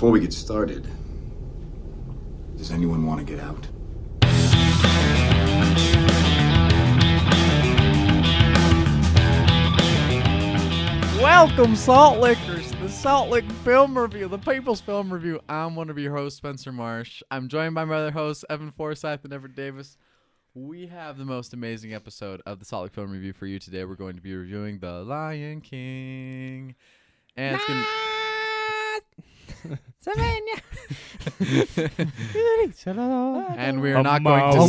Before we get started, does anyone want to get out? Welcome, Salt Lickers, the Salt Lick Film Review, the People's Film Review. I'm one of your hosts, Spencer Marsh. I'm joined by my other hosts, Evan Forsyth and Everett Davis. We have the most amazing episode of the Salt Lick Film Review for you today. We're going to be reviewing The Lion King. And it's gonna and we are A not going to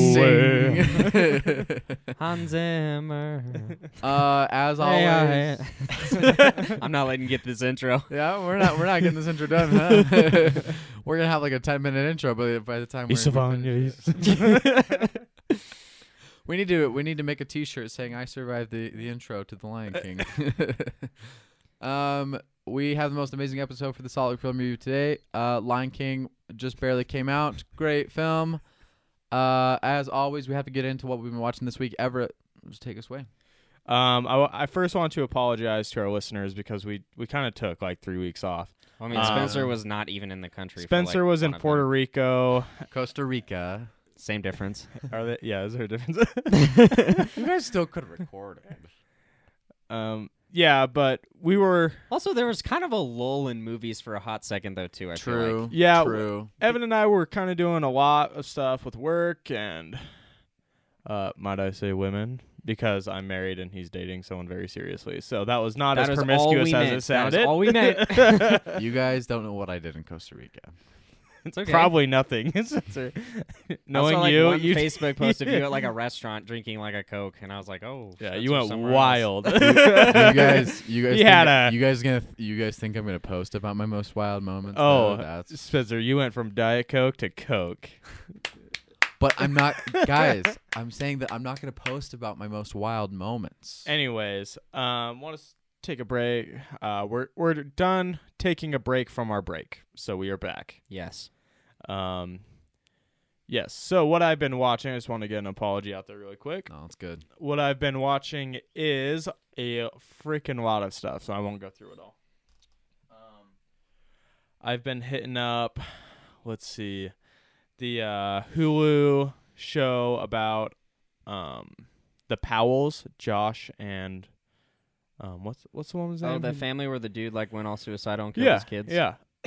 sing. Hans Zimmer. uh, as always, Hey, I'm not letting you get this intro. Yeah, we're not we're not getting this intro done, huh? we're gonna have like a ten minute intro, but by the time we're, we're we need to we need to make a t shirt saying I survived the, the intro to the Lion King. um we have the most amazing episode for the Salt Lick film review today. Uh Lion King just barely came out. Great film. Uh as always we have to get into what we've been watching this week. Everett, just take us away. Um, I, I first want to apologize to our listeners because we, we kind of took like three weeks off. I mean, Spencer was not even in the country. for, Spencer like, was in Puerto them. Rico. Costa Rica. Same difference. Are they? Yeah, is there a difference? You guys still could have recorded. um, yeah, but we were also, there was kind of a lull in movies for a hot second, though. Too. I feel True. like. Yeah, True. Evan and I were kind of doing a lot of stuff with work and, uh, might I say, women because I'm married and he's dating someone very seriously. So that was not That as is all promiscuous we as meant. it That sounded. is all we meant. You guys don't know what I did in Costa Rica. It's okay. Probably nothing. Spencer. Knowing saw, like, you, one you Facebook post of you at like a restaurant drinking like a Coke, and I was like, oh. Yeah, you went wild. you guys, you guys, He think, had a- you guys gonna, you guys think I'm gonna post about my most wild moments? Oh, though? that's. Spencer, you went from Diet Coke to Coke. But I'm not, guys. I'm saying that I'm not gonna post about my most wild moments. Anyways, um, want to take a break. Uh, we're we're done taking a break from our break, so we are back. Yes. Um, yes. So what I've been watching, I just want to get an apology out there really quick. no, it's good. What I've been watching is a freaking lot of stuff, so I won't go through it all. Um, I've been hitting up. Let's see, the uh, Hulu show about um the Powells, Josh and um what's what's the woman's Oh, name? the family where the dude like went all suicidal and killed yeah, his kids. Yeah.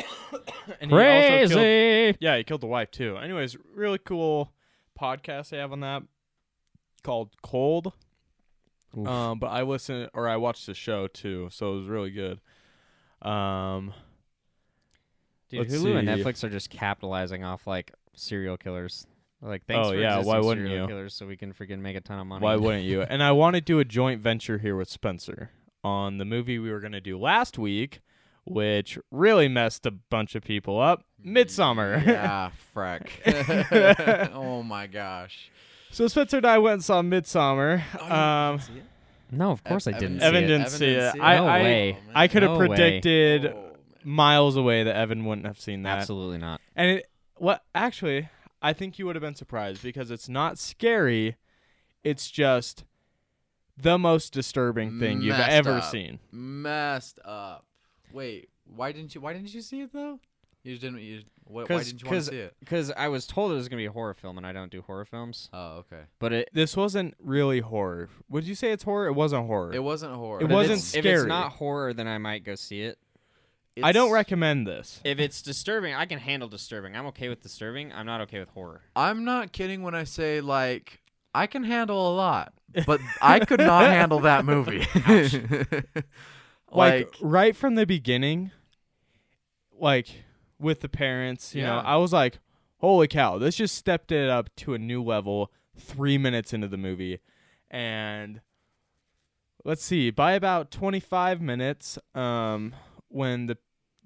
and he also killed- Crazy. yeah, he killed the wife too. Anyways, really cool podcast they have on that called Cold. Oof. Um, but I listened or I watched the show too, so it was really good. Um, Dude, Let's Hulu and. Netflix are just capitalizing off like serial killers. Like, thanks Oh, for yeah, why wouldn't serial you? killers so we can freaking make a ton of money. why wouldn't you? And I want to do a joint venture here with Spencer on the movie we were gonna do last week, which really messed a bunch of people up. Midsommar. Yeah, frack. oh my gosh. so Spencer and I went and saw Midsommar. um, No, of course I didn't. Evan see didn't it. see it. see I- No I- way. I could have No predicted Oh, miles away that Evan wouldn't have seen that. Absolutely not. And it, what actually, I think you would have been surprised because it's not scary. It's just the most disturbing thing you've Messed ever up. seen. Messed up. Wait, why didn't you? Why didn't you see it though? You just didn't. You, wh- why Cause, didn't you want to see it? Because I was told it was gonna be a horror film, and I don't do horror films. Oh, okay. But it, This wasn't really horror. Would you say it's horror? It wasn't horror. It wasn't horror. It but if wasn't it's- If it's scary. not horror, then I might go see it. I don't It's- recommend this. If it's disturbing, I can handle disturbing. I'm okay with disturbing. I'm not okay with horror. I'm not kidding when I say like I can handle a lot, but I could not handle that movie. Like, like, right from the beginning, like with the parents, you know, I was like, "Holy cow! This just stepped it up to a new level." Three minutes into the movie, and let's see, by about twenty-five minutes, um, when the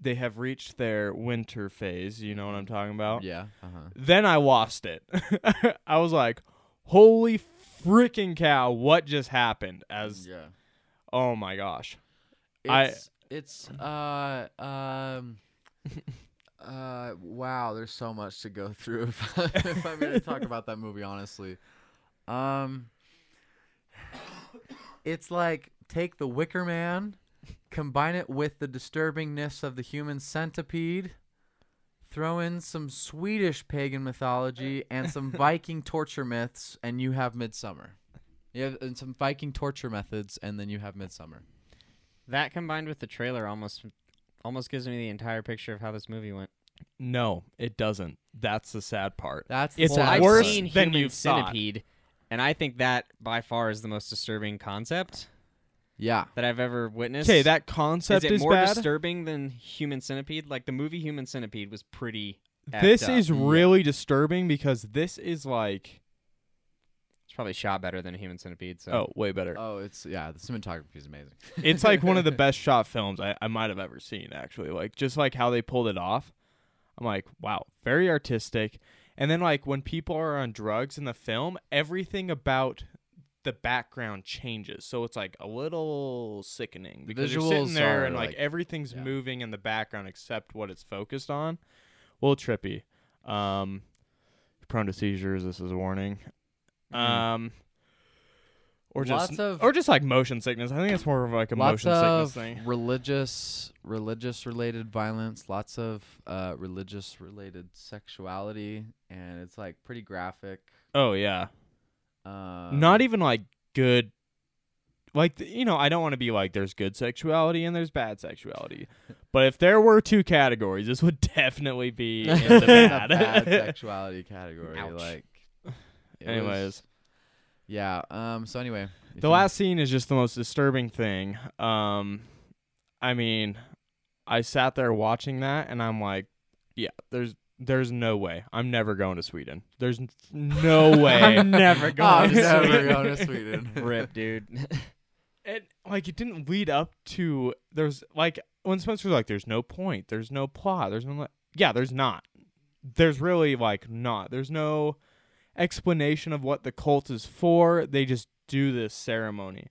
they have reached their winter phase, you know what I'm talking about. yeah. Uh-huh. Then I lost it. I was like, "Holy freaking cow! What just happened?" As Yeah. oh my gosh. I- It's it's uh um uh wow, there's so much to go through if, if I'm gonna talk about that movie honestly. Um it's like take the Wicker Man, combine it with the disturbingness of the human centipede, Throw in some Swedish pagan mythology and some Viking torture myths, and you have Midsommar. You have and some Viking torture methods, and then you have Midsommar. That combined with the trailer almost almost gives me the entire picture of how this movie went. No, it doesn't. That's the sad part. That's the It's sad I've worse seen than Human you thought. Centipede, and I think that by far is the most disturbing concept Yeah. that I've ever witnessed. Okay, that concept is it is more bad. disturbing than Human Centipede? Like the movie Human Centipede was pretty. This up. is really disturbing because this is like It's probably shot better than Human Centipede. So oh, way better. Oh, it's yeah. The cinematography is amazing. it's like one of the best shot films I, I might have ever seen actually like just like how they pulled it off i'm like wow very artistic and then like when people are on drugs in the film everything about the background changes so it's like a little sickening because you're sitting there and like, like- everything's yeah. moving in the background except what it's focused on well trippy um prone to seizures this is a warning um or just Lots of- or just like motion sickness. I think it's more of like a motion sickness thing. religious, religious related violence. Lots of uh, religious related sexuality, and it's like pretty graphic. Oh yeah. Um, Not even like good like you know, I don't want to be like there's good sexuality and there's bad sexuality. but if there were two categories, this would definitely be in the bad. bad sexuality category. Ouch. Like, it was- Anyways, yeah. Um. So anyway, the last scene is just the most disturbing thing. Um I mean, I sat there watching that and I'm like, yeah, there's there's no way. I'm never going to Sweden. There's no way. I'm never going I'm to never Sweden. going to Sweden. Rip, dude. it like it didn't lead up to there's like when Spencer's like there's no point, there's no plot, there's no li-" yeah, there's not. There's really like not. There's no explanation of what the cult is for. They just do this ceremony.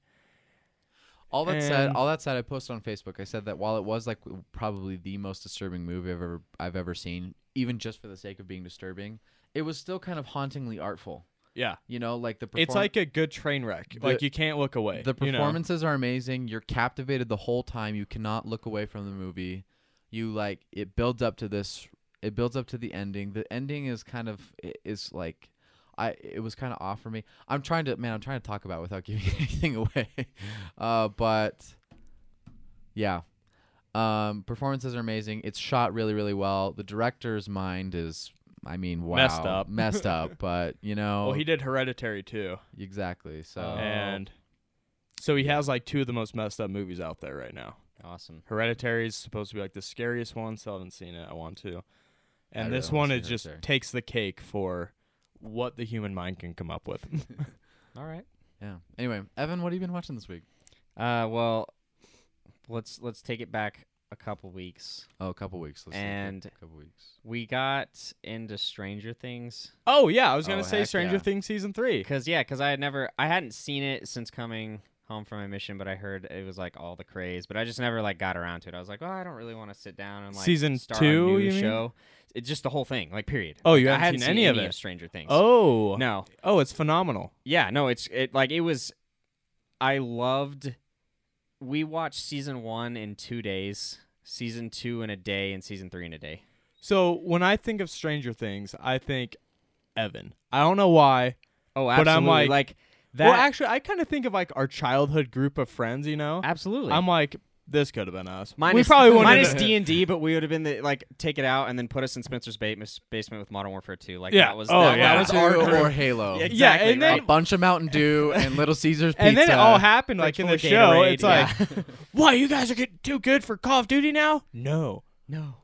All that said, all that said, I posted on Facebook. I said that while it was like probably the most disturbing movie I've ever I've ever seen, even just for the sake of being disturbing, it was still kind of hauntingly artful. Yeah. You know, like the It's like a good train wreck. The- like you can't look away. the you know? performances are amazing. You're captivated the whole time. You cannot look away from the movie. You like it builds up to this. It builds up to the ending. The ending is kind of is like. I it was kind of off for me. I'm trying to man. I'm trying to talk about it without giving anything away. Uh, but yeah, um, performances are amazing. It's shot really, really well. The director's mind is, I mean, wow, Messed up. messed up. But you know, Well, he did Hereditary too. exactly. So Oh. And so he has like two of the most messed up movies out there right now. awesome. Hereditary is supposed to be like the scariest one. Still haven't seen it. I want to. And really this wanna one see it just Hereditary. takes the cake for what the human mind can come up with. All right. yeah. Anyway, Evan, what have you been watching this week? Uh, well, let's let's take it back a couple weeks. Oh, a couple weeks. Let's And- see, a couple weeks. We got into Stranger Things oh yeah, I was gonna Oh, say Stranger yeah. Things season three. because yeah, because I had never I hadn't seen it since coming home from my mission, but I heard it was like all the craze, but I just never like got around to it. I was like, oh, I don't really want to sit down and like Season start two, a new you mean? show. It's just the whole thing, like period. Oh, you Like, I haven't hadn't seen any of it? Stranger Things. Oh no, Oh, it's phenomenal. yeah, no, it's it like it was. I loved. We watched season one in two days, season two in a day, and season three in a day. So when I think of Stranger Things, I think Evan. I don't know why. Oh, absolutely. But I'm absolutely. like- that. well, actually, I kind of think of like our childhood group of friends. You know, absolutely. I'm like, this could have been us. we probably wouldn't. minus have- D and D, but we would have been the like take it out and then put us in Spencer's ba- basement with Modern Warfare 2. Like Yeah. that was Oh, that, yeah. that was Two our or. Halo. Yeah, Yeah, exactly, and then- A bunch of Mountain Dew and Little Caesars pizza. and then it all happened like Fridge in the of show. It's yeah. like, what? You guys are getting too good for Call of Duty now? No. no.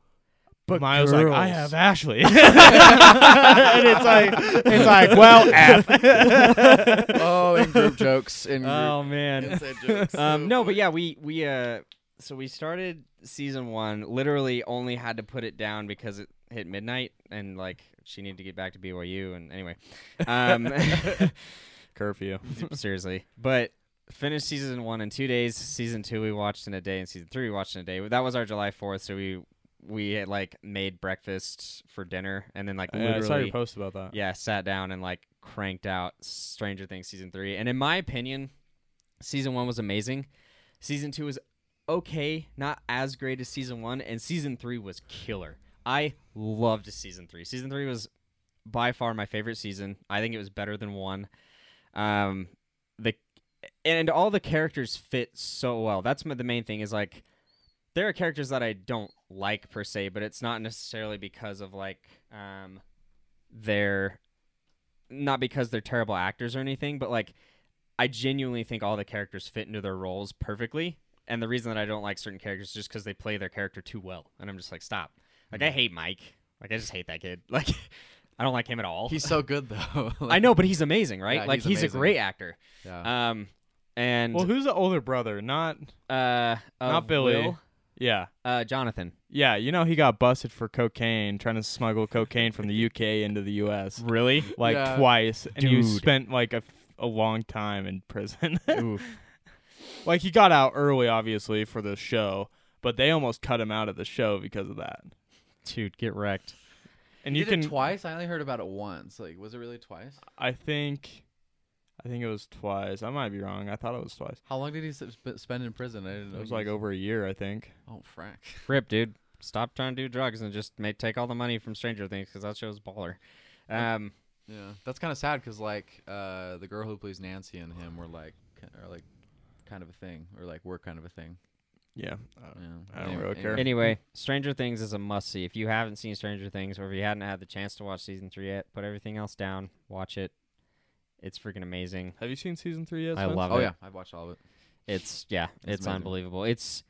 But Miles like, I have Ashley, and it's like, it's like, well, F. oh, in group jokes. In group. Oh man. jokes. um, no, but yeah, we we uh, so we started season one. Literally, only had to put it down because it hit midnight, and like she needed to get back to BYU. And anyway, um, Curfew. seriously, but finished season one in two days. Season two we watched in a day, and season three we watched in a day. That was our July fourth, so we we had like made breakfast for dinner, and then like Yeah, I saw literally your post about that. yeah, sat down and like cranked out Stranger Things season three. And in my opinion, season one was amazing. Season two was okay, not as great as season one, and season three was killer. I loved season three. Season three was by far my favorite season. I think it was better than one. Um, the and all the characters fit so well. That's my, the main thing. Is like there are characters that I don't like per se, but it's not necessarily because of like um, they're not because they're terrible actors or anything, but like I genuinely think all the characters fit into their roles perfectly. And the reason that I don't like certain characters is just because they play their character too well, and I'm just like, stop. Like I hate Mike. Like I just hate that kid. Like I don't like him at all. He's so good though. I know, but he's amazing, right? Yeah, like he's he's, a great actor. Yeah. Um, and Well, who's the older brother? Not uh, not Billy. Will, yeah. uh, Jonathan. Yeah, you know he got busted for cocaine, trying to smuggle cocaine from the UK into the US Really? like Yeah. twice, and he spent like a, a long time in prison. Oof. like he got out early, obviously for the show, but they almost cut him out of the show because of that. Dude, get wrecked. And you you did can, it twice. I only heard about it once. Like, was it really twice? I think, I think it was twice. I might be wrong. I thought it was twice. How long did he sp- spend in prison? I didn't know. It was he like over a year, I think. Oh, frack. Rip, dude. Stop trying to do drugs and just make take all the money from Stranger Things because that show's baller. Um, Yeah, that's kind of sad because like uh, the girl who plays Nancy and him were like, are like, kind of a thing, or like we're kind of a thing. Yeah. Yeah. I don't Anyway- really care. anyway, Stranger Things is a must see. If you haven't seen Stranger Things or if you hadn't had the chance to watch season three yet, put everything else down, watch it. It's freaking amazing. Have you seen season three yet? I Spence? love it. Oh yeah, I've watched all of it. It's yeah, It's it's, unbelievable. It's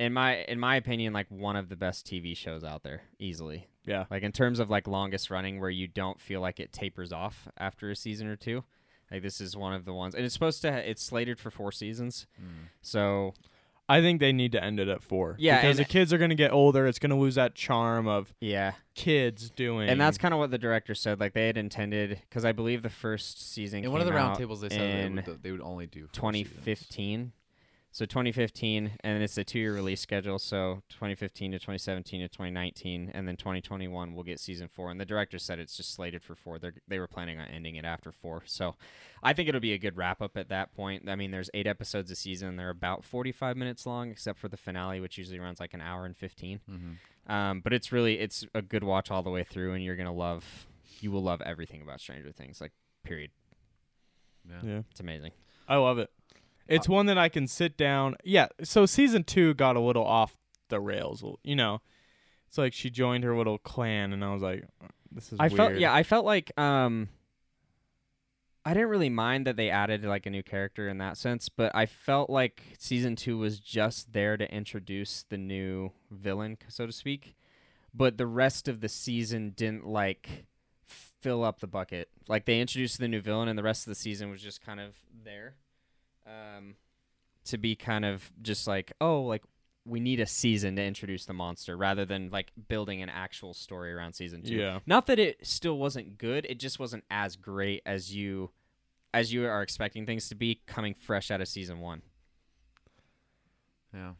in my in my opinion like one of the best TV shows out there, easily. Yeah. Like in terms of like longest running where you don't feel like it tapers off after a season or two. Like this is one of the ones, and it's supposed to. Ha- it's slated for four seasons, Mm. so I think they need to end it at four. Yeah, because the kids are gonna get older. It's gonna lose that charm of yeah. kids doing. And that's kind of what the director said. Like they had intended, because I believe the first season In one of the came round tables, they said they in would, they would only do four seasons. 2015. So 2015, and it's a two-year release schedule. So 2015 to 2017 to 2019, and then 2021 we'll get season four. And the director said it's just slated for four. They they were planning on ending it after four. So I think it'll be a good wrap up at that point. I mean, there's eight episodes a season. They're about 45 minutes long, except for the finale, which usually runs like an hour and 15. Mm-hmm. Um, but it's really it's a good watch all the way through, and you're gonna love. You will love everything about Stranger Things. Like period. Yeah. yeah. It's amazing. I love it. It's one that I can sit down. Yeah. So season two got a little off the rails. You know, it's like she joined her little clan, and I was like, this is. I felt yeah, I felt like um I didn't really mind that they added like a new character in that sense, but I felt like season 2 was just there to introduce the new villain, so to speak. But the rest of the season didn't like fill up the bucket. Like they introduced the new villain and the rest of the season was just kind of there. Um to be kind of just like, oh, like we need a season to introduce the monster rather than like building an actual story around season 2. Yeah. Not that it still wasn't good, it just wasn't as great as you as you are expecting things to be coming fresh out of season 1. Yeah.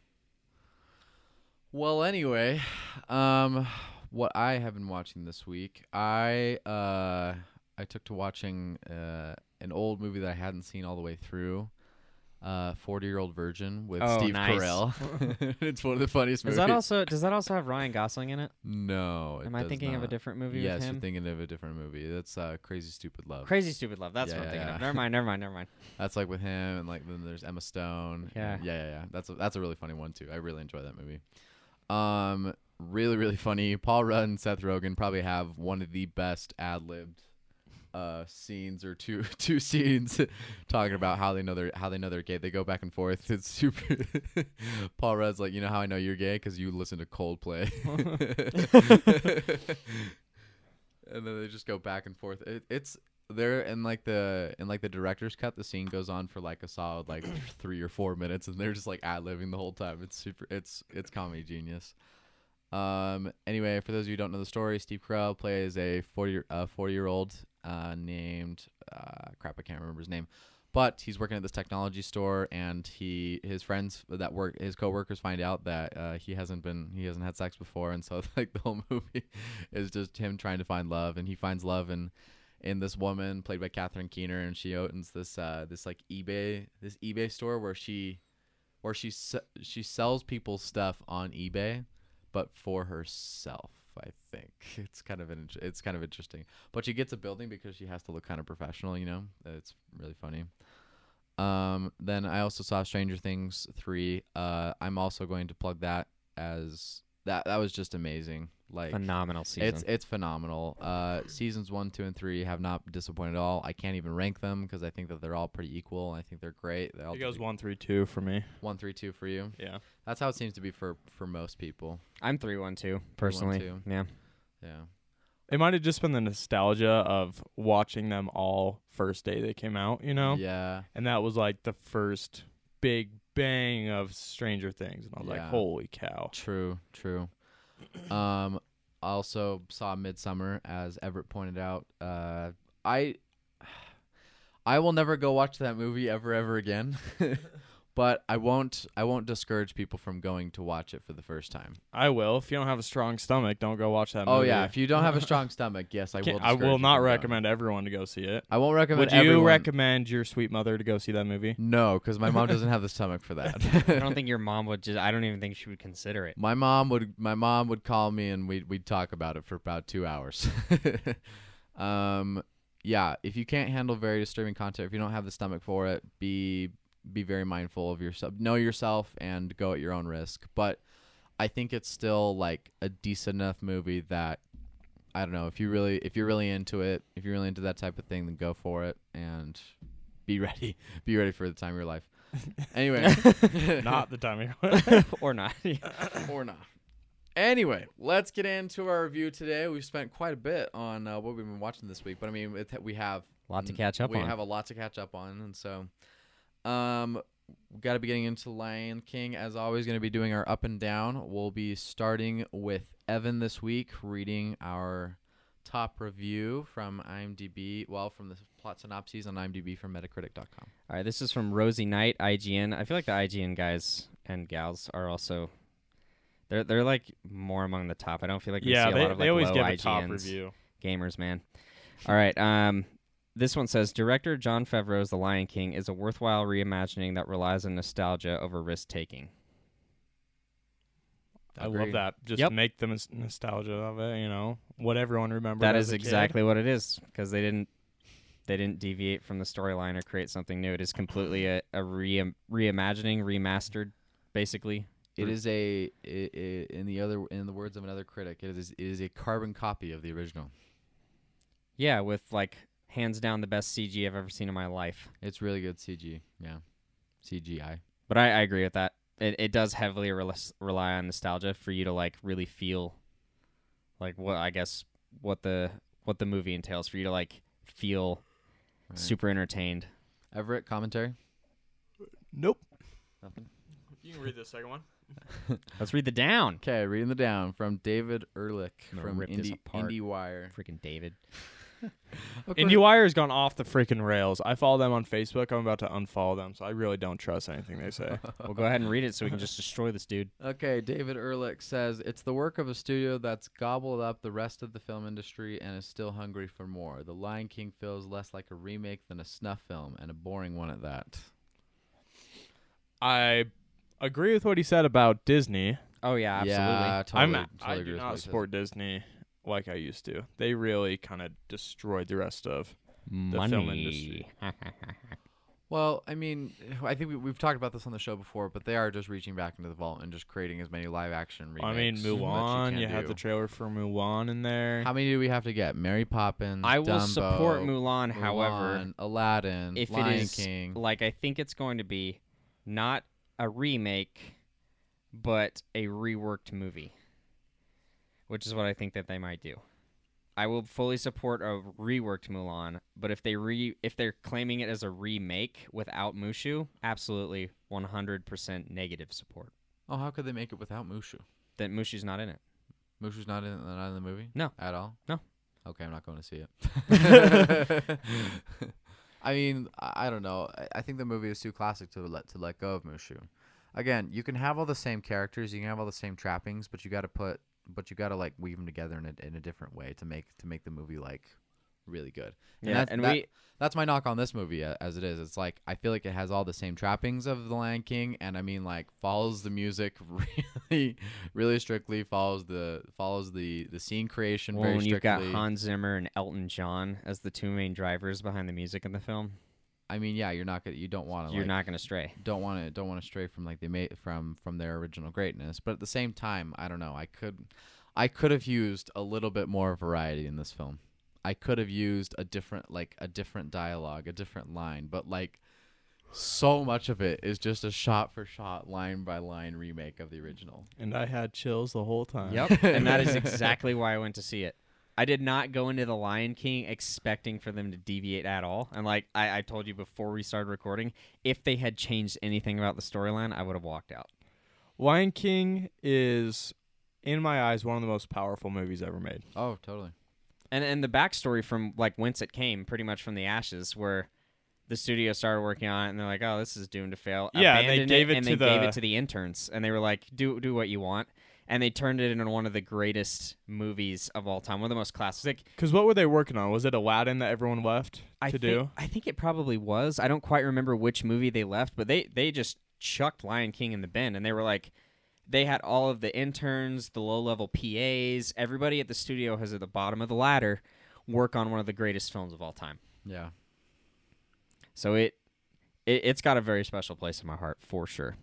Well, anyway, um, what I have been watching this week, I uh, I took to watching uh, an old movie that I hadn't seen all the way through. Uh, Forty Year Old Virgin with Oh, Steve nice. Carell. it's one of the funniest Does movies. that also does that also have Ryan Gosling in it? No. it Am I does thinking of a not. different movie Yes, with you're thinking of a different movie. That's uh, Crazy Stupid Love. Crazy Stupid Love. That's Yeah, what I'm yeah, thinking yeah. of. Never mind, never mind, never mind. That's like with him, and like then there's Emma Stone. Yeah. and- yeah, yeah, yeah. That's a, that's a really funny one too. I really enjoy that movie. Um, really, really funny. Paul Rudd and Seth Rogen probably have one of the best ad libbed uh scenes or two two scenes talking about how they know they're how they know they're gay. They go back and forth. It's super. Paul Rudd's like, you know how I know you're gay because you listen to Coldplay. and then they just go back and forth. It, it's there in like the in like the director's cut. The scene goes on for like a solid like three or four minutes, and they're just like ad libbing the whole time. It's super. It's it's comedy genius. Um. Anyway, for those of you who don't know the story, Steve Carell plays a forty uh, forty year old uh, named uh, crap. I can't remember his name. But he's working at this technology store, and he his friends that work his coworkers find out that uh, he hasn't been he hasn't had sex before, and so like the whole movie is just him trying to find love, and he finds love in in this woman played by Catherine Keener, and she owns this uh, this like eBay this eBay store where she where she se- she sells people stuff on eBay, but for herself. I think it's kind of an it's kind of interesting. But she gets a building because she has to look kind of professional. You know, it's really funny. Um, then I also saw Stranger Things three. Uh, I'm also going to plug that as that. That was just amazing. Like Phenomenal season. it's it's phenomenal. Uh, seasons one, two, and three have not disappointed at all. I can't even rank them because I think that they're all pretty equal. I think they're great. They all It goes one, three, two for me. one, three, two for you. Yeah. That's how it seems to be for for most people. I'm three one two personally. two. Yeah. Yeah. It might have just been the nostalgia of watching them all first day they came out, you know? Yeah. And that was like the first big bang of Stranger Things. And I was like, Yeah. holy cow. True. True. Um. I also saw Midsommar, as Everett pointed out. Uh, I. I will never go watch that movie ever, ever again. but I won't. I won't discourage people from going to watch it for the first time. I will. If you don't have a strong stomach, don't go watch that movie. Oh yeah, if you don't have a strong stomach, yes, I will. I will not from going. recommend everyone to go see it. I won't recommend. Would you everyone- recommend your sweet mother to go see that movie? No, because my mom doesn't have the stomach for that. I don't think your mom would just. I don't even think she would consider it. my mom would. My mom would call me and we'd we'd talk about it for about two hours. um, yeah. If you can't handle very disturbing content, if you don't have the stomach for it, be be very mindful of yourself. Know yourself and go at your own risk. But I think it's still like a decent enough movie that I don't know if you really if you're really into it, if you're really into that type of thing, then go for it and be ready. Be ready for the time of your life. Anyway, not the time. you're- or not. or not. Anyway, let's get into our review today. We've spent quite a bit on uh, what we've been watching this week, but I mean, it, we have a Lot to catch up we on. have a lot to catch up on, and so um, we got to be getting into Lion King. As always, going to be doing our up and down. We'll be starting with Evan this week, reading our top review from IMDb. Well, from the plot synopses on IMDb from Metacritic.com. All right, this is from Rosie Knight, IGN. I feel like the IGN guys and gals are also they're they're like more among the top. I don't feel like we yeah, see a they, lot of they like always low give a IGNs. top review. Gamers, man. All right, um this one says director Jon Favreau's The Lion King is a worthwhile reimagining that relies on nostalgia over risk taking. I love that. Just Yep. make the nos- nostalgia of it. You know, what everyone remembered. That as is a kid. exactly what it is because they didn't they didn't deviate from the storyline or create something new. It is completely a, a re- reimagining, remastered, basically. It is a i i in the other in the words of another critic, it is it is a carbon copy of the original. Yeah, with like hands down the best CG I've ever seen in my life. It's really good CG. Yeah, CGI. But I, I agree with that. It it does heavily rel- rely on nostalgia for you to like really feel like what I guess what the what the movie entails for you to like feel Right. super entertained. Everett commentary. Nope. Nothing. You can read the second one. Let's read the down. Okay, reading the down from David Ehrlich from rip Indie apart. IndieWire. Freaking David. IndieWire has gone off the freaking rails. I follow them on Facebook. I'm about to unfollow them, so I really don't trust anything they say. We'll go ahead and read it so we can just destroy this dude. Okay, David Ehrlich says it's the work of a studio that's gobbled up the rest of the film industry and is still hungry for more. The Lion King feels less like a remake than a snuff film, and a boring one at that. I agree with what he said about Disney. Oh yeah, absolutely. Yeah, totally. I'm totally I agree do with what not he says. support Disney like I used to. They really kind of destroyed the rest of. Money. film industry. Well, I mean, I think we, we've talked about this on the show before, but they are just reaching back into the vault and just creating as many live action remakes. I mean, that you Mulan. can You, have do. the trailer for Mulan in there. How many do we have to get? Mary Poppins. I will Dumbo, support Mulan, however, Mulan, Aladdin, if Lion it is King. like I think it's going to be not a remake, but a reworked movie, which is what I think that they might do. I will fully support a reworked Mulan, but if they re if they're claiming it as a remake without Mushu, absolutely 100% negative support. Oh, how could they make it without Mushu? That Mushu's not in it. Mushu's not in not in the movie. No. at all. No. Okay, I'm not going to see it. I mean, I, don't know. I, I think the movie is too classic to let to let go of Mushu. Again, you can have all the same characters, you can have all the same trappings, but you got to put, but you got to like weave them together in a in a different way to make to make the movie like really good. Yeah, that's, and that- we that's my knock on this movie as it is. It's like I feel like it has all the same trappings of The Lion King, and I mean like follows the music really, really strictly. Follows the follows the the scene creation well, very when you've got Hans Zimmer and Elton John as the two main drivers behind the music in the film, I mean, yeah, you're not gonna you don't want to you're like, not gonna stray. don't want to don't want to stray from like they made from from their original greatness but at the same time i don't know i could i could have used a little bit more variety in this film i could have used a different like a different dialogue a different line but like so much of it is just a shot for shot line by line remake of the original And I had chills the whole time. Yep, and that is exactly why I went to see it. I did not go into The Lion King expecting for them to deviate at all. And like I, I told you before we started recording, if they had changed anything about the storyline, I would have walked out. Lion King is, in my eyes, one of the most powerful movies ever made. oh totally And and the backstory from like whence it came, pretty much from the ashes, where the studio started working on it, and they're like, "Oh, this is doomed to fail." Yeah, and they gave it and to they gave the- it to the interns, and they were like, "Do do what you want." And they turned it into one of the greatest movies of all time, one of the most classic. Because what were they working on? Was it Aladdin that everyone left I to think, do? I think it probably was. I don't quite remember which movie they left, but they they just chucked Lion King in the bin, and they were like, they had all of the interns, the low level PAs, everybody at the studio has at the bottom of the ladder work on one of the greatest films of all time. yeah So it, it it's got a very special place in my heart for sure.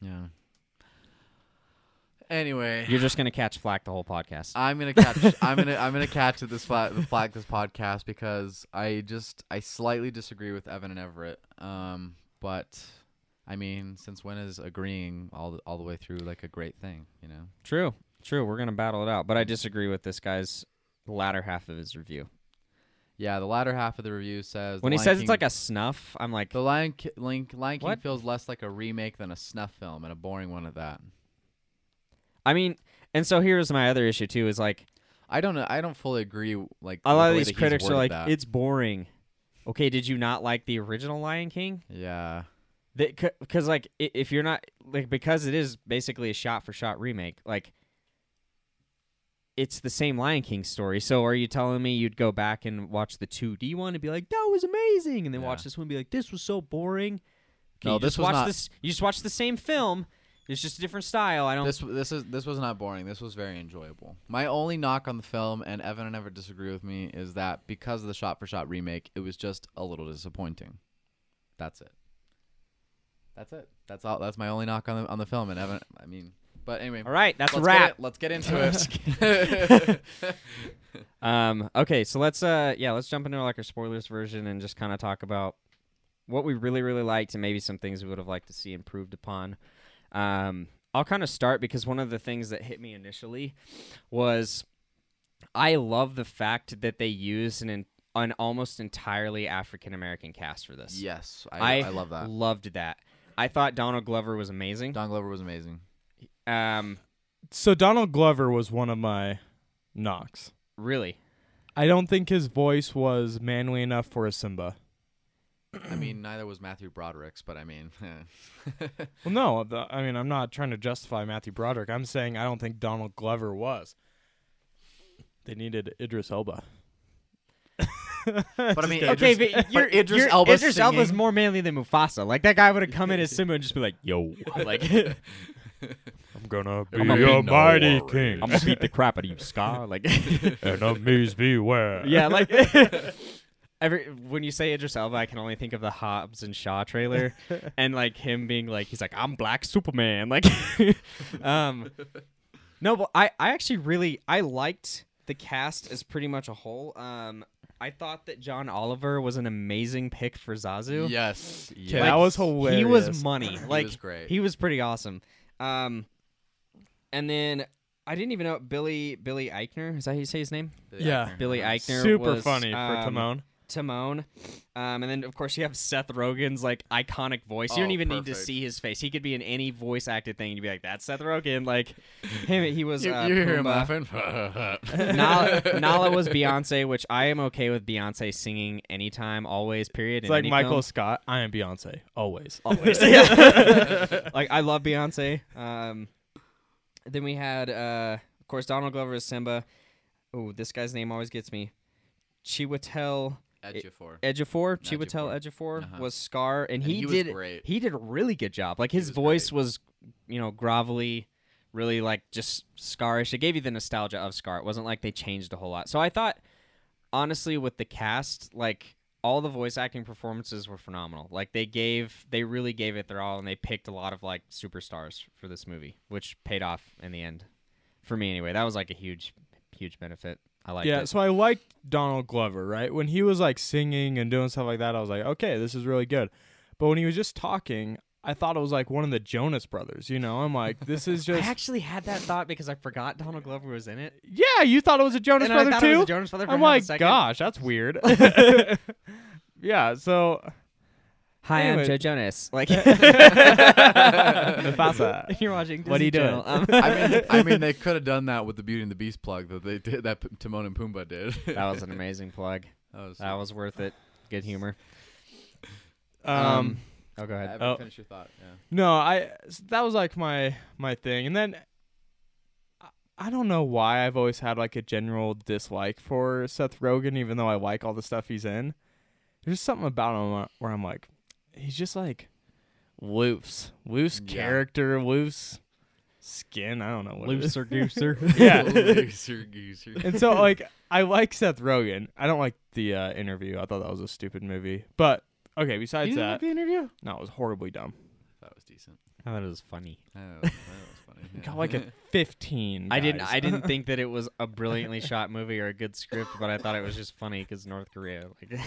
yeah anyway You're just gonna catch flack the whole podcast. I'm gonna catch. I'm gonna. I'm gonna catch this flag. The flag this podcast because I just I slightly disagree with Evan and Everett. Um, but I mean, since when is agreeing all the, all the way through like a great thing? You know. True, true. We're gonna battle it out, but I disagree with this guy's latter half of his review. Yeah, the latter half of the review says When he Lion says King- it's like a snuff, I'm like, the Lion Ki- Link Lion King What? feels less like a remake than a snuff film and a boring one at that. I mean, and so here's my other issue too: is like I don't know. I don't fully agree. Like a lot the of these critics are like, that. it's boring. Okay, did you not like the original Lion King? yeah. Because like, if you're not like, because it is basically a shot for shot remake, like. It's the same Lion King story. So are you telling me you'd go back and watch the 2D one and be like, "That was amazing," and then watch this one and be like, "This was so boring"? No, you this just was watch not- this. You just watch the same film. It's just a different style. I don't. This this is this was not boring. This was very enjoyable. My only knock on the film, and Evan and never disagree with me, is that because of the shot for shot remake, it was just a little disappointing. That's it. That's it. That's all. That's my only knock on the on the film. And Evan, I mean, but anyway, All right, that's let's a wrap. Get let's get into it. Um, okay, so let's uh yeah, let's jump into like our spoilers version and just kind of talk about what we really really liked and maybe some things we would have liked to see improved upon. Um, I'll kind of start because one of the things that hit me initially was I love the fact that they used an an almost entirely African American cast for this. yes, I, I, I love that. Loved that. I thought Donald Glover was amazing. Donald Glover was amazing. Um, So Donald Glover was one of my knocks. really. I don't think his voice was manly enough for a Simba. I mean, neither was Matthew Broderick's, but I mean, Well, no, the, I mean I'm not trying to justify Matthew Broderick. I'm saying I don't think Donald Glover was. They needed Idris Elba. but I mean, Okay, Idris- but, you're, Idris you're- Elba Idris Elba's more manly than Mufasa. Like that guy would have come in as Simba and just be like, "Yo, like I'm gonna be I'ma a be mighty king, I'm gonna beat the crap out of you, Scar." Like, enemies beware. yeah, like every when you say Idris Elba, I can only think of the Hobbs and Shaw trailer, and like him being like, he's like, "I'm Black Superman." Like, um, no, but I I actually really I liked the cast as pretty much a whole. Um, I thought that John Oliver was an amazing pick for Zazu. yes, Yeah, yes. that was hilarious. He was money. Like was great. He was pretty awesome. Um, and then I didn't even know Billy Billy Eichner. Is that how you say his name? Billy Yeah. Eichner. Billy Eichner. super was, funny for um, Timon. Timon. Um, and then of course you have Seth Rogen's like iconic voice. You don't Oh, even need to perfect. see his face. He could be in any voice acted thing. and You'd be like, "That's Seth Rogen." Like him. He was. You, uh, you hear him Pumbaa. laughing. Nala, Nala was Beyonce, which I am okay with Beyonce singing anytime, always. Period. It's in like any Michael film. Scott. I am Beyonce always. always. like I love Beyonce. Um, then we had, uh, of course, Donald Glover as Simba. Oh, this guy's name always gets me. Chiwetel Ejiofor. Ejiofor, Ejiofor. Chiwetel Ejiofor Uh-huh. was Scar, and, And he, he was did great. he did a really good job. Like his was voice great. was, you know, grovelly, really like just Scarish. It gave you the nostalgia of Scar. It wasn't like they changed a whole lot. So I thought, honestly, with the cast, like all the voice acting performances were phenomenal. Like they gave, they really gave it their all, and they picked a lot of like superstars for this movie, which paid off in the end. For me, anyway, that was like a huge, huge benefit. I liked yeah, it. so I liked Donald Glover, right? When he was like singing and doing stuff like that, I was like, okay, this is really good. But when he was just talking, I thought it was like one of the Jonas brothers, you know? I'm like, this is just. I actually had that thought because I forgot Donald Glover was in it. Yeah, you thought it was a Jonas and I brother thought it was too? a Jonas Brother for I'm like, gosh, that's weird. yeah, so Hi, Anyway. I'm Joe Jonas. Like, ¿Qué pasa? you're watching. What are you doing? Channel. Um, I mean, I mean, they could have done that with the Beauty and the Beast plug that they did. That P- Timon and Pumbaa did. that was an amazing plug. That was. That was worth it. Good humor. um, oh, go ahead. Evan, Oh. finish your thought. Yeah. No, I s- that was like my my thing, and then I, I don't know why I've always had like a general dislike for Seth Rogen, even though I like all the stuff he's in. There's something about him uh, where I'm like, he's just like loose, loose Yeah. character, loose skin. I don't know what it is. Looser gooser. Yeah. Looser gooser. and so like I like Seth Rogen. I don't like the uh, interview. I thought that was a stupid movie. But okay, besides that, the interview? no, it was horribly dumb. That was decent. I thought it was funny. That was, that was funny. Got like a 15. I didn't. I didn't think that it was a brilliantly shot movie or a good script, but I thought it was just funny because North Korea. Like,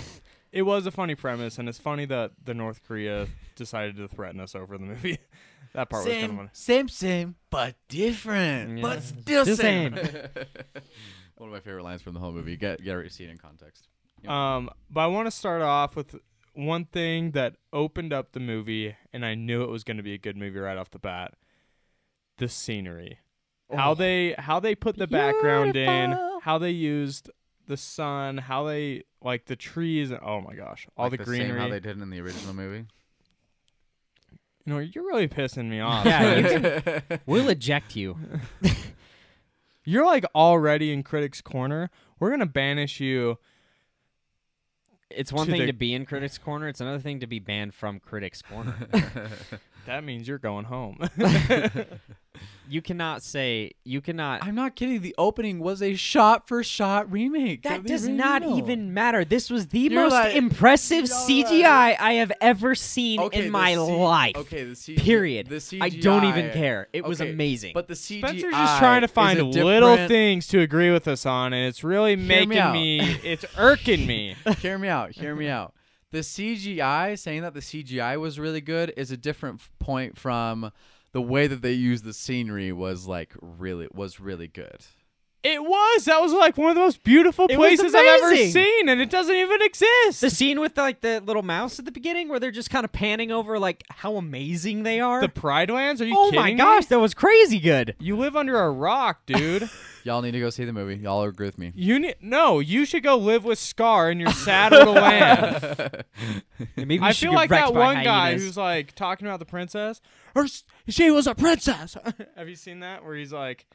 it was a funny premise, and it's funny that the North Korea decided to threaten us over the movie. that part was kind of funny. same, same, but different. Yeah. But still Still same. One of my favorite lines from the whole movie. Get get it seen in context. Yep. Um, but I want to start off with one thing that opened up the movie, and I knew it was going to be a good movie right off the bat. The scenery, how Oh. they how they put the background in, Beautiful. how they used the sun, how they like the trees. Oh my gosh, all Like the, Same greenery. how they did in the original movie. you know, you're really pissing me off. Yeah, man. you we'll eject you. You're like already in critics' corner. We're gonna banish you. It's one To thing the- to be in critics' corner. It's another thing to be banned from critics' corner. That means you're going home. you cannot say. You cannot. I'm not kidding. The opening was a shot for shot remake. That of the does not original. even matter. This was the You're most like- impressive You're CGI I have ever seen Okay, in the my C- life. Okay, the CG, Period. The CGI, I don't even care. It was Okay, amazing. But the CGI Spencer's just trying to is find a little different- things to agree with us on, and it's really me making out. me. It's irking me. hear me out. Hear me out. The CGI saying that the CGI was really good is a different f- point from the way that they used the scenery was like really was really good. It was. That was like one of the most beautiful It was places I've ever amazing. seen, and it doesn't even exist. the scene with like the little mouse at the beginning, where they're just kind of panning over like how amazing they are. The Pride Lands? Are you oh kidding my me? gosh, that was crazy good. You live under a rock, dude. Y'all need to go see the movie. Y'all agree with me. you need no. You should go live with Scar in your sad little land. Maybe I feel like that one guy who's like talking about the princess. Her, she was a princess. Have you seen that? Where he's like,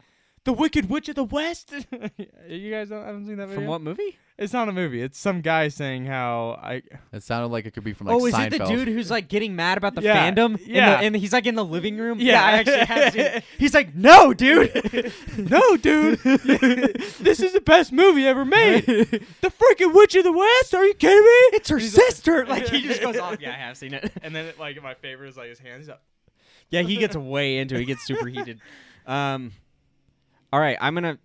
the Wicked Witch of the West. you guys don't, haven't seen that video? from what movie? It's not a movie. It's some guy saying how I. It sounded like it could be from like oh, is Seinfeld. it the dude who's like getting mad about the Yeah, fandom? in the- yeah. and he's like in the living room. Yeah. I actually have seen. it. He's like, no, dude. No, dude. this is the best movie ever made. the freaking Witch of the West? Are you kidding me? it's her He's like- sister. Like he just goes off. Yeah, I have seen it. And then, it, like, my favorite is like his hands up. Yeah, he gets way into it. He gets super heated. Um, all right, I'm gonna.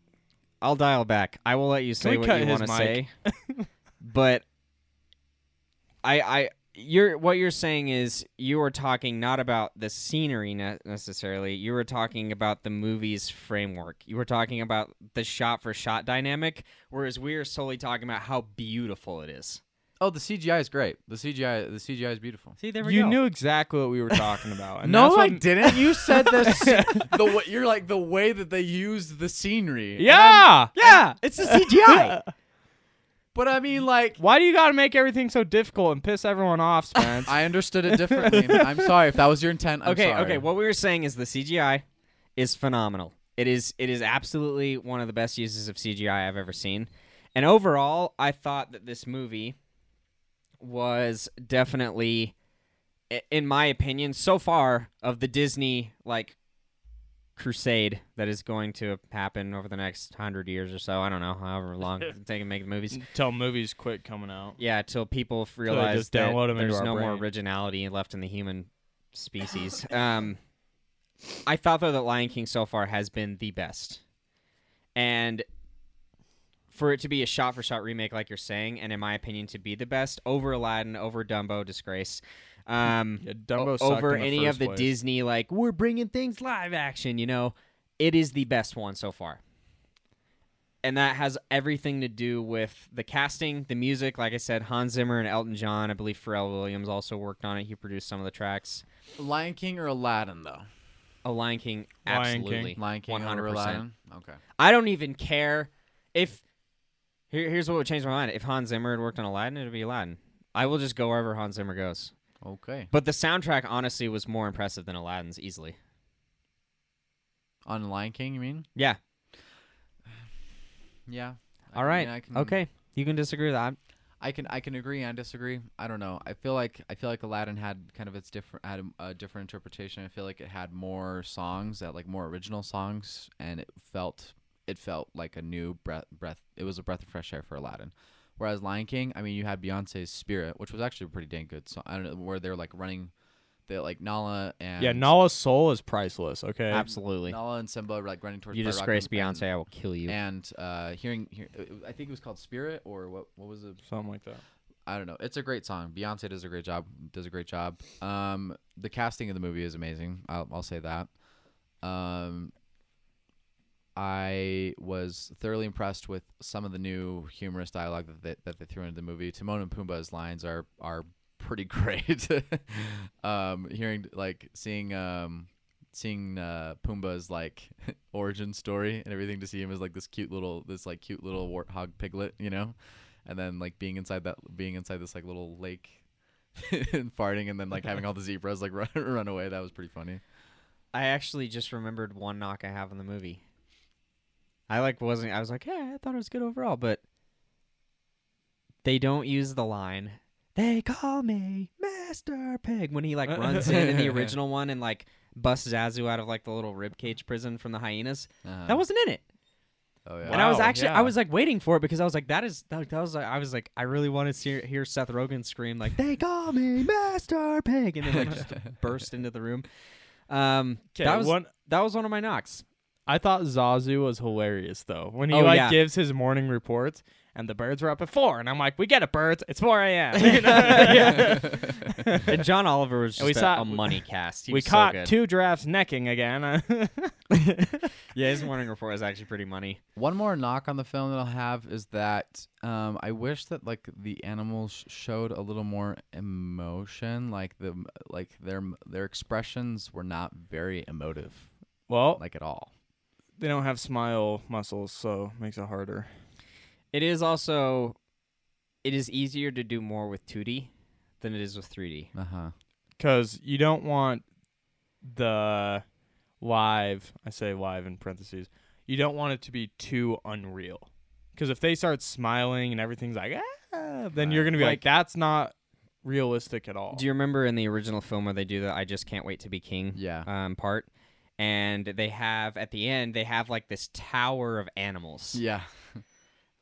I'll dial back. I will let you say what you want to say. but I, I, you're what you're saying is you were talking not about the scenery ne- necessarily. You were talking about the movie's framework. You were talking about the shot for shot dynamic, whereas we are solely talking about how beautiful it is. Oh, the CGI is great. The CGI the CGI is beautiful. See, there we go. You go. knew exactly what we were talking about. And no, that's I what- didn't. You said this. the way, you're like the way that they used the scenery. And Yeah. yeah, it's the CGI. but I mean, like, Why do you got to make everything so difficult and piss everyone off, Spence? I understood it differently. I'm sorry if that was your intent. I'm okay, sorry. okay. What we were saying is the CGI is phenomenal. It is it is absolutely one of the best uses of CGI I've ever seen. And overall, I thought that this movie was definitely, in my opinion, so far of the Disney like crusade that is going to happen over the next hundred years or so. I don't know, however long it's taking to make the movies. Until movies quit coming out. Yeah, till people realize that download 'em into there's no more originality left in the human species. um, I thought though that Lion King so far has been the best, and for it to be a shot-for-shot remake, like you're saying, and in my opinion, to be the best over Aladdin, over Dumbo, disgrace. Um, Yeah, Dumbo o- over any of the place. Disney like we're bringing things live action. You know, it is the best one so far, and that has everything to do with the casting, the music. Like I said, Hans Zimmer and Elton John. I believe Pharrell Williams also worked on it. He produced some of the tracks. Lion King or Aladdin though? A Lion King, Lion King. absolutely, Lion King over 100%. Aladdin. Okay. I don't even care if. Here, here's what would change my mind. If Hans Zimmer had worked on Aladdin, it would be Aladdin. I will just go wherever Hans Zimmer goes. Okay. But the soundtrack, honestly, was more impressive than Aladdin's easily. On Lion King, you mean? Yeah. Yeah. I All right. mean, I can, Okay. You can disagree with that. I can I can agree and disagree. I don't know. I feel like I feel like Aladdin had kind of its different had a, a different interpretation. I feel like it had more songs that like more original songs, and it felt it felt like a new breath breath. It was a breath of fresh air for Aladdin. Whereas Lion King, I mean, you had Beyonce's Spirit, which was actually a pretty dang good so I don't know where they're like running, they like Nala and Yeah, Nala's soul is priceless. Okay. Absolutely. Nala and Simba are like running towards. You disgrace and- and- Beyonce, I will kill you. And uh, hearing, hear, I think it was called Spirit or what? What was it? Something like that. I don't know. It's a great song. Beyonce does a great job. Does a great job. Um, the casting of the movie is amazing. I'll, I'll say that. Um, I was thoroughly impressed with some of the new humorous dialogue that they, that they threw into the movie. Timon and Pumbaa's lines are are pretty great. um, hearing like seeing um seeing uh, Pumbaa's like origin story and everything to see him as like this cute little this like cute little warthog piglet, you know, and then like being inside that being inside this like little lake and farting and then like having all the zebras like run run away. That was pretty funny. I actually just remembered one knock I have on the movie. I like wasn't I was like, yeah, I thought it was good overall, but they don't use the line. They call me Master Pig when he like runs in in the original one and like busts Zazu out of like the little ribcage prison from the hyenas. Uh-huh. That wasn't in it. oh yeah. And I was actually yeah. I was like waiting for it because I was like that is that, that was like I was like I really wanted to hear, hear Seth Rogen scream like they call me Master Pig and then like just burst into the room. Um, 'Kay, that was one. that was one of my knocks. I thought Zazu was hilarious though when he Oh, like yeah. gives his morning reports and the birds were up at four and I'm like, we get it, birds. It's four a.m. You know? yeah. And John Oliver was And we just a, saw- a money cast. He we was so caught good. two giraffes necking again. Yeah, his morning report was actually pretty money. One more knock on the film that I'll have is that um, I wish that like the animals showed a little more emotion. Like the like their their expressions were not very emotive, well, like at all. They don't have smile muscles, so it makes it harder. It is also, it is easier to do more with 2D than it is with 3D. Uh huh. because you don't want the live i say live in parentheses you don't want it to be too unreal because if they start smiling and everything's like ah, then you're gonna be like, Like- that's not realistic at all Do you remember in the original film where they do the "I just can't wait to be king" Yeah. um, part? And they have at the end they have like this tower of animals. yeah.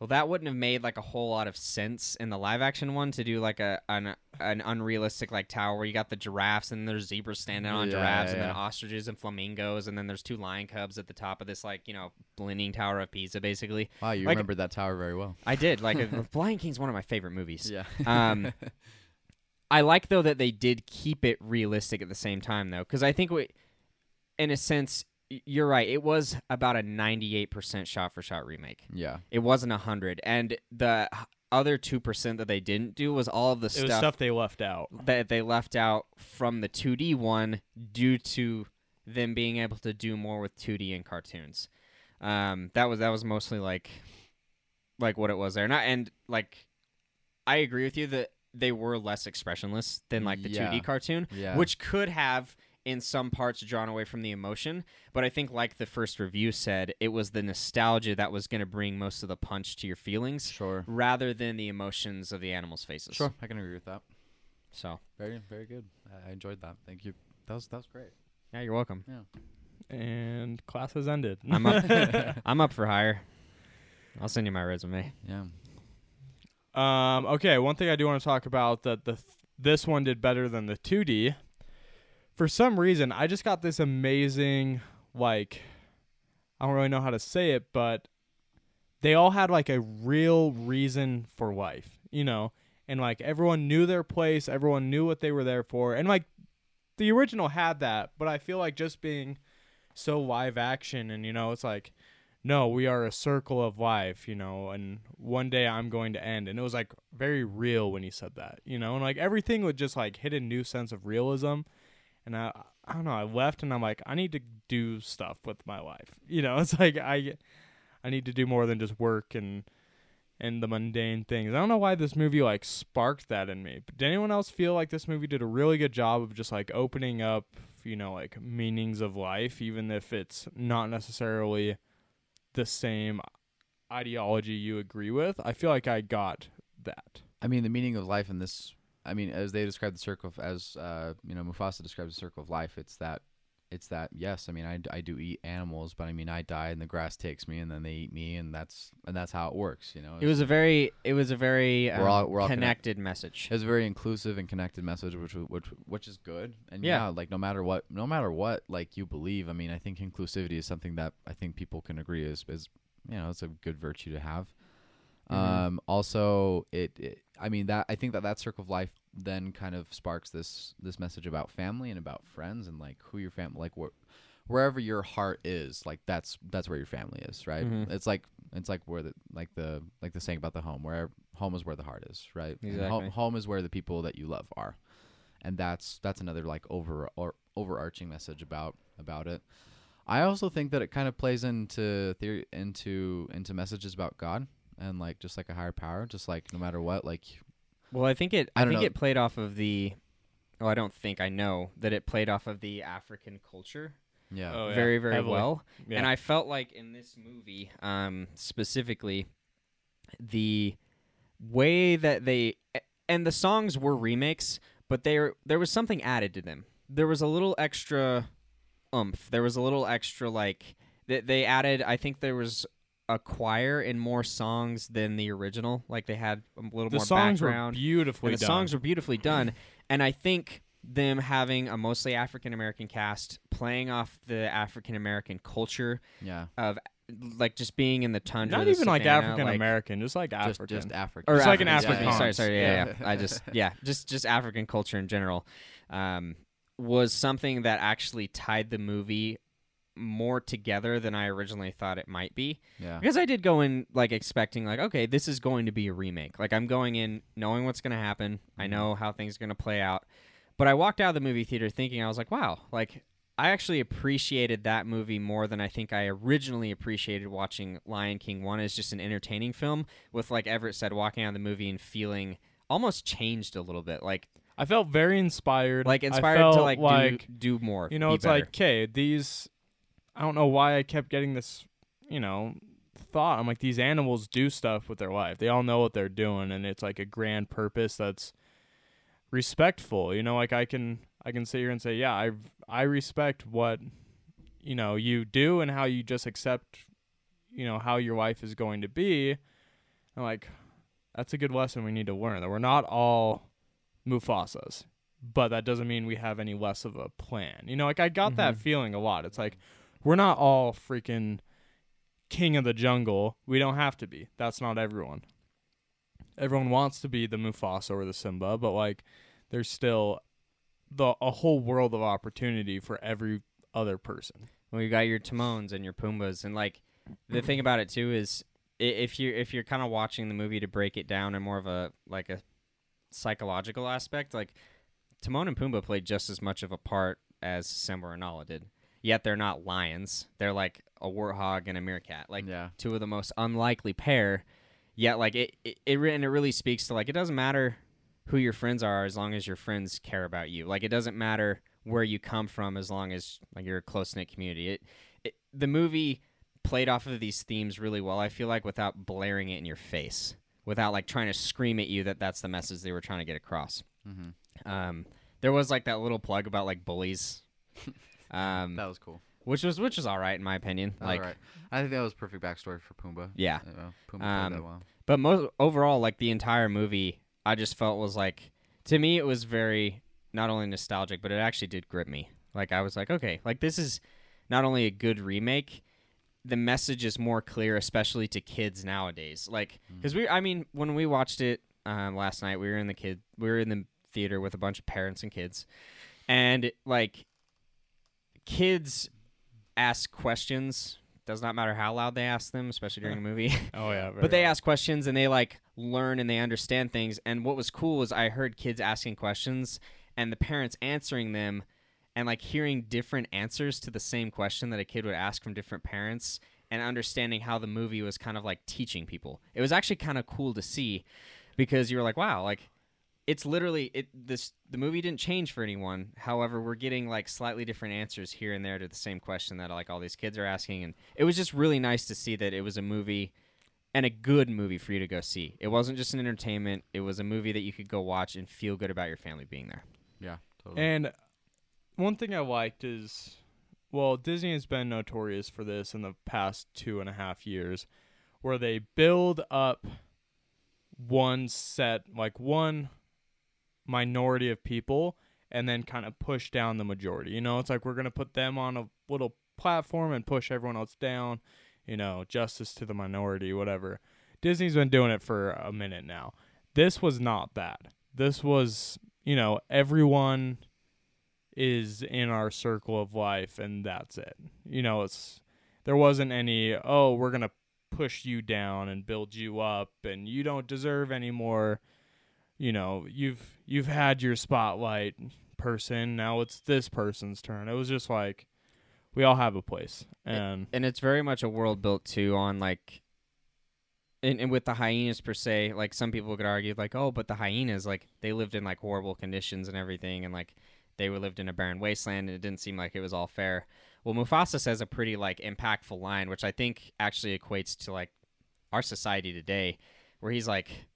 Well, that wouldn't have made like a whole lot of sense in the live action one to do like a an, an unrealistic like tower where you got the giraffes and there's zebras standing on Yeah, giraffes yeah, and then yeah. ostriches and flamingos and then there's two lion cubs at the top of this like you know leaning tower of Pisa basically. Wow, you Like- remembered that tower very well. I did like uh, Lion King's one of my favorite movies. Yeah. Um, I like though that they did keep it realistic at the same time though, because I think we, in a sense, you're right. It was about a 98% shot for shot remake. yeah. It wasn't a hundred, and the other two percent that they didn't do was all of the it was stuff, stuff they left out that they left out from the 2D one due to them being able to do more with 2D and cartoons. Um, that was that was mostly like, like what it was there. Not and like, I agree with you that they were less expressionless than like the Yeah. 2D cartoon, Yeah. which could have in some parts drawn away from the emotion. But I think, like the first review said, it was the nostalgia that was going to bring most of the punch to your feelings, Sure. rather than the emotions of the animals' faces. Sure, I can agree with that. So, Very, very good. I I enjoyed that. Thank you. That was that was great. yeah, you're welcome. Yeah. And class has ended. I'm up. I'm up for hire. I'll send you my resume. Yeah. Um, okay, one thing I do want to talk about that the th- this one did better than the 2D. For some reason, I just got this amazing like I don't really know how to say it, but they all had like a real reason for life, you know, and like everyone knew their place, everyone knew what they were there for, and like the original had that, but I feel like just being so live action and you know, it's like no, we are a circle of life, you know, and one day I'm going to end. And it was like very real when he said that, you know, and like everything would just like hit a new sense of realism. And I, I don't know, I left and I'm like, I need to do stuff with my life, you know. It's like I, I need to do more than just work and and the mundane things. I don't know why this movie like sparked that in me. But did anyone else feel like this movie did a really good job of just like opening up, you know, like meanings of life, even if it's not necessarily the same ideology you agree with. I feel like I got that. I mean, the meaning of life in this. I mean, as they describe the circle of, as uh, you know, Mufasa describes the circle of life. It's that. It's that. Yes, I mean, I, I do eat animals, but I mean, I die and the grass takes me, and then they eat me, and that's and that's how it works. You know, It was a very, it was a very um, We're all- we're all connected message. It's a very inclusive and connected message, which which which is good. And Yeah. yeah. like no matter what, no matter what, like you believe. I mean, I think inclusivity is something that I think people can agree is is you know it's a good virtue to have. Mhm. Um, also, it, it I mean that I think that that circle of life then kind of sparks this this message about family and about friends and like who your family like wh- wherever your heart is like that's that's where your family is right Mhm. it's like it's like where the like the like the saying about the home where home is where the heart is right Exactly. home is where the people that you love are and that's that's another like over or overarching message about about it i also think that it kind of plays into theory into into messages about god and like just like a higher power just like no matter what like Well, I think it. I I, think know. it played off of the. Well, I don't think I know that it played off of the African culture yeah Oh, yeah, very, very heavily. well. Yeah. And I felt like in this movie, um, specifically, the way that they and the songs were remakes, but there there was something added to them. There was a little extra oomph. There was a little extra like they, they added. I think there was a choir in more songs than the original. Like they had a little the more songs background. were beautifully and the done. songs were beautifully done and i think them having a mostly african american cast playing off the african american culture yeah of like just being in the tundra not the even like African American, just like just African. just african or Just like an African, me. Sorry sorry yeah, Yeah. yeah. i just yeah just just african culture in general um was something that actually tied the movie more together than i originally thought it might be yeah because I did go in like expecting like okay, this is going to be a remake. Like I'm going in knowing what's going to happen. I mm-hmm. know how things are going to play out. But I walked out of the movie theater thinking I was like, wow, like I actually appreciated that movie more than I think I originally appreciated watching Lion King 1 as just an entertaining film with like Everett said walking out of the movie and feeling almost changed a little bit. Like I felt very inspired. like inspired to like, like do, do more. you know, it's better. like okay, these. I don't know why I kept getting this, you know, thought. I'm like these animals do stuff with their life. They all know what they're doing, and it's like a grand purpose that's respectful. You know, like I can I can sit here and say, yeah, I I respect what you know you do and how you just accept, you know, how your life is going to be. And like, that's a good lesson we need to learn that we're not all Mufasas but that doesn't mean we have any less of a plan. You know, like I got that Mhm. feeling a lot. It's like we're not all freaking king of the jungle. We don't have to be. That's not everyone. Everyone wants to be the Mufasa or the Simba, but like there's still the a whole world of opportunity for every other person. Well, you got your Timons and your Pumbaas, and like the thing about it too is if you if you're kind of watching the movie to break it down in more of a like a psychological aspect, like Timon and Pumbaa played just as much of a part as Simba and Nala did. Yet they're not lions; they're like a warthog and a meerkat, like yeah two of the most unlikely pair. Yet, like it, it, it, and it really speaks to like it doesn't matter who your friends are as long as your friends care about you. Like it doesn't matter where you come from as long as like you're a close knit community. It, it the movie played off of these themes really well. I feel like without blaring it in your face, without like trying to scream at you that that's the message they were trying to get across. Mm-hmm. Um, there was like that little plug about like bullies, um, That was cool. which was which was all right in my opinion. Like. I think that was perfect backstory for Pumbaa. yeah, Pumbaa Um, that well. but most overall, like the entire movie, I just felt was like to me it was very not only nostalgic, but it actually did grip me. Like I was like, okay, like this is not only a good remake, the message is more clear, especially to kids nowadays. Like because we, I mean, when we watched it um, last night, we were in the kid, we were in the theater with a bunch of parents and kids, and like kids ask questions. Does not matter how loud they ask them, especially during a movie. Oh yeah, but they ask questions and they like learn and they understand things. And what was cool is I heard kids asking questions and the parents answering them and like hearing different answers to the same question that a kid would ask from different parents and understanding how the movie was kind of like teaching people. It was actually kind of cool to see because you were like, wow, like it's literally it this the movie didn't change for anyone. However, we're getting like slightly different answers here and there to the same question that like all these kids are asking and it was just really nice to see that it was a movie and a good movie for you to go see. It wasn't just an entertainment, it was a movie that you could go watch and feel good about your family being there. Yeah, totally. And one thing I liked is, well, Disney has been notorious for this in the past two and a half years, where they build up one set, like one minority of people, and then kind of push down the majority. You know, it's like we're going to put them on a little platform and push everyone else down, you know, justice to the minority, whatever. Disney's been doing it for a minute now. This was not that. This was, you know, everyone is in our circle of life and that's it. You know, it's there wasn't any, oh, we're going to push you down and build you up and you don't deserve any more you know, you've you've had your spotlight person, now it's this person's turn. It was just like we all have a place. And and it's very much a world built too on like and, and with the hyenas per se like some people could argue like oh but the hyenas like they lived in like horrible conditions and everything and like they were lived in a barren wasteland and it didn't seem like it was all fair well mufasa says a pretty like impactful line which i think actually equates to like our society today where he's like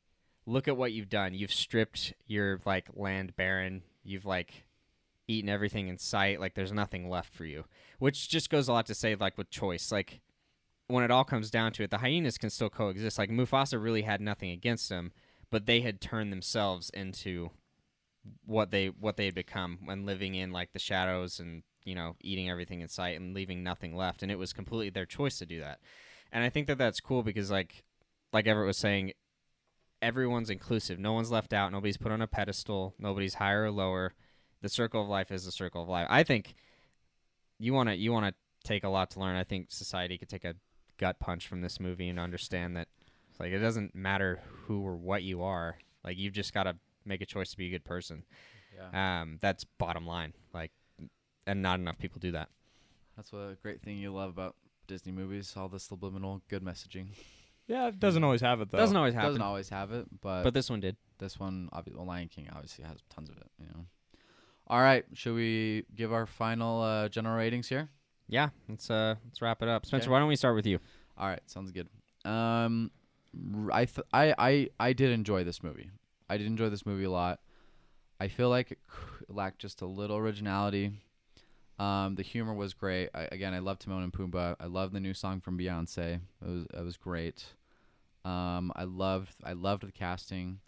look at what you've done. You've stripped your like land barren. You've like eaten everything in sight. Like there's nothing left for you which just goes a lot to say like with choice. Like when it all comes down to it the hyenas can still coexist. Like mufasa really had nothing against them but they had turned themselves into what they what they had become when living in like the shadows and you know eating everything in sight and leaving nothing left. And it was completely their choice to do that. And i think that that's cool because like like everett was saying everyone's inclusive. No one's left out. Nobody's put on a pedestal. Nobody's higher or lower. The circle of life is the circle of life. I think you want to you want to take a lot to learn. I think society could take a gut punch from this movie and understand that like it doesn't matter who or what you are. Like you've just got to make a choice to be a good person. Yeah. um that's bottom line. Like and not enough people do that. That's what a great thing you love about Disney movies, all the subliminal good messaging. Yeah, it doesn't always have it though. doesn't always happen Doesn't always have it, but, but this one did this one, obviously, Lion King obviously has tons of it. You know. All right, should we give our final uh, general ratings here? yeah let's uh let's wrap it up spencer Okay. why don't we start with you All right, sounds good. Um, r- I th- I I I did enjoy this movie. I did enjoy this movie a lot. I feel like it lacked just a little originality. Um, the humor was great. I, again, I love Timon and Pumbaa. I love the new song from Beyonce. It was it was great. Um, I loved I loved the casting.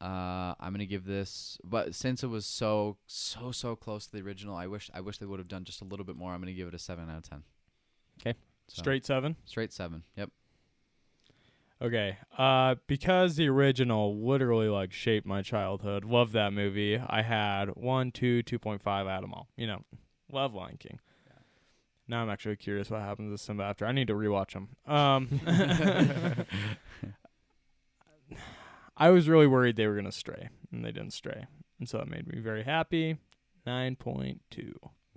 Uh, I'm gonna give this, but since it was so so so close to the original, I wish I wish they would have done just a little bit more. I'm gonna give it a seven out of ten. 'Kay. So, Straight seven. straight seven. Yep. Okay. Uh, because the original literally like shaped my childhood. Love that movie. I had one, two, two point five out of them all. You know, love Lion King. Now I'm actually curious what happens to Simba after. I need to rewatch them. Um, I was really worried they were gonna stray, and they didn't stray, and so that made me very happy. Nine point two.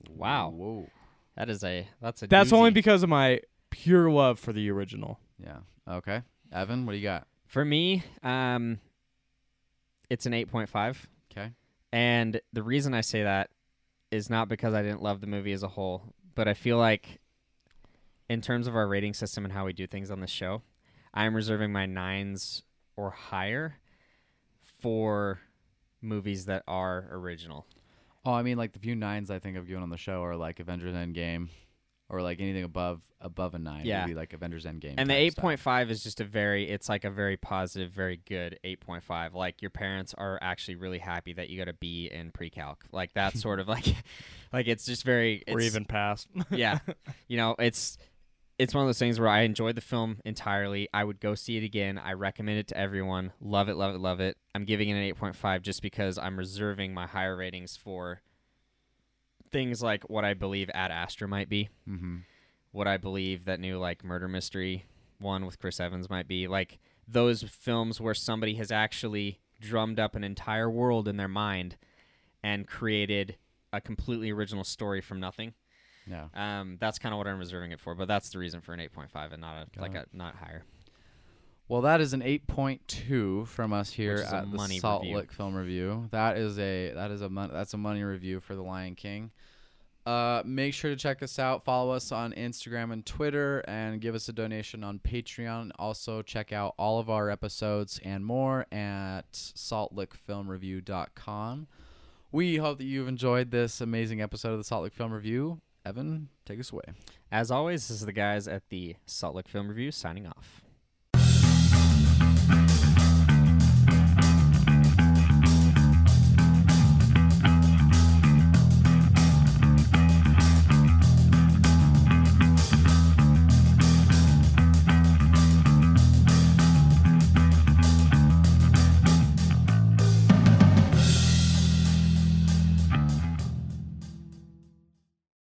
Wow. Whoa. that is a that's a That's only because of my pure love for the original. Yeah. Okay. Evan, what do you got? for me um it's an 8.5 Okay. And the reason I say that is not because I didn't love the movie as a whole, but I feel like in terms of our rating system and how we do things on the show, I'm reserving my nines or higher for movies that are original. Oh, I mean, like the few nines I think I've given on the show are like Avengers Endgame, or like anything above above a nine. Yeah. would be like Avengers Endgame. And the type eight stuff. point five is just a very it's like a very positive, very good eight point five. Like your parents are actually really happy that you got a B in pre calc. Like that's sort of like like it's just very or it's- even past. yeah. You know, it's it's one of those things where I enjoyed the film entirely. I would go see it again. I recommend it to everyone. Love it, love it, love it. I'm giving it an 8.5 just because I'm reserving my higher ratings for things like what I believe Ad Astra might be, Mhm. what I believe that new like murder mystery one with Chris Evans might be, like those films where somebody has actually drummed up an entire world in their mind and created a completely original story from nothing. Yeah. Um, that's kind of what I'm reserving it for, but that's the reason for an 8.5 and not a Got like it. a not higher. Well, that is an 8.2 from us here Which is a at the Salt review. Lick Film Review. That is a that is a mon- that's a money review for The Lion King. Uh, make sure to check us out. Follow us on Instagram and Twitter, and give us a donation on Patreon. Also, check out all of our episodes and more at saltlickfilmreview.com. We hope that you've enjoyed this amazing episode of the Salt Lick Film Review. Evan, take us away. As always, this is the guys at the Salt Lick Film Review signing off.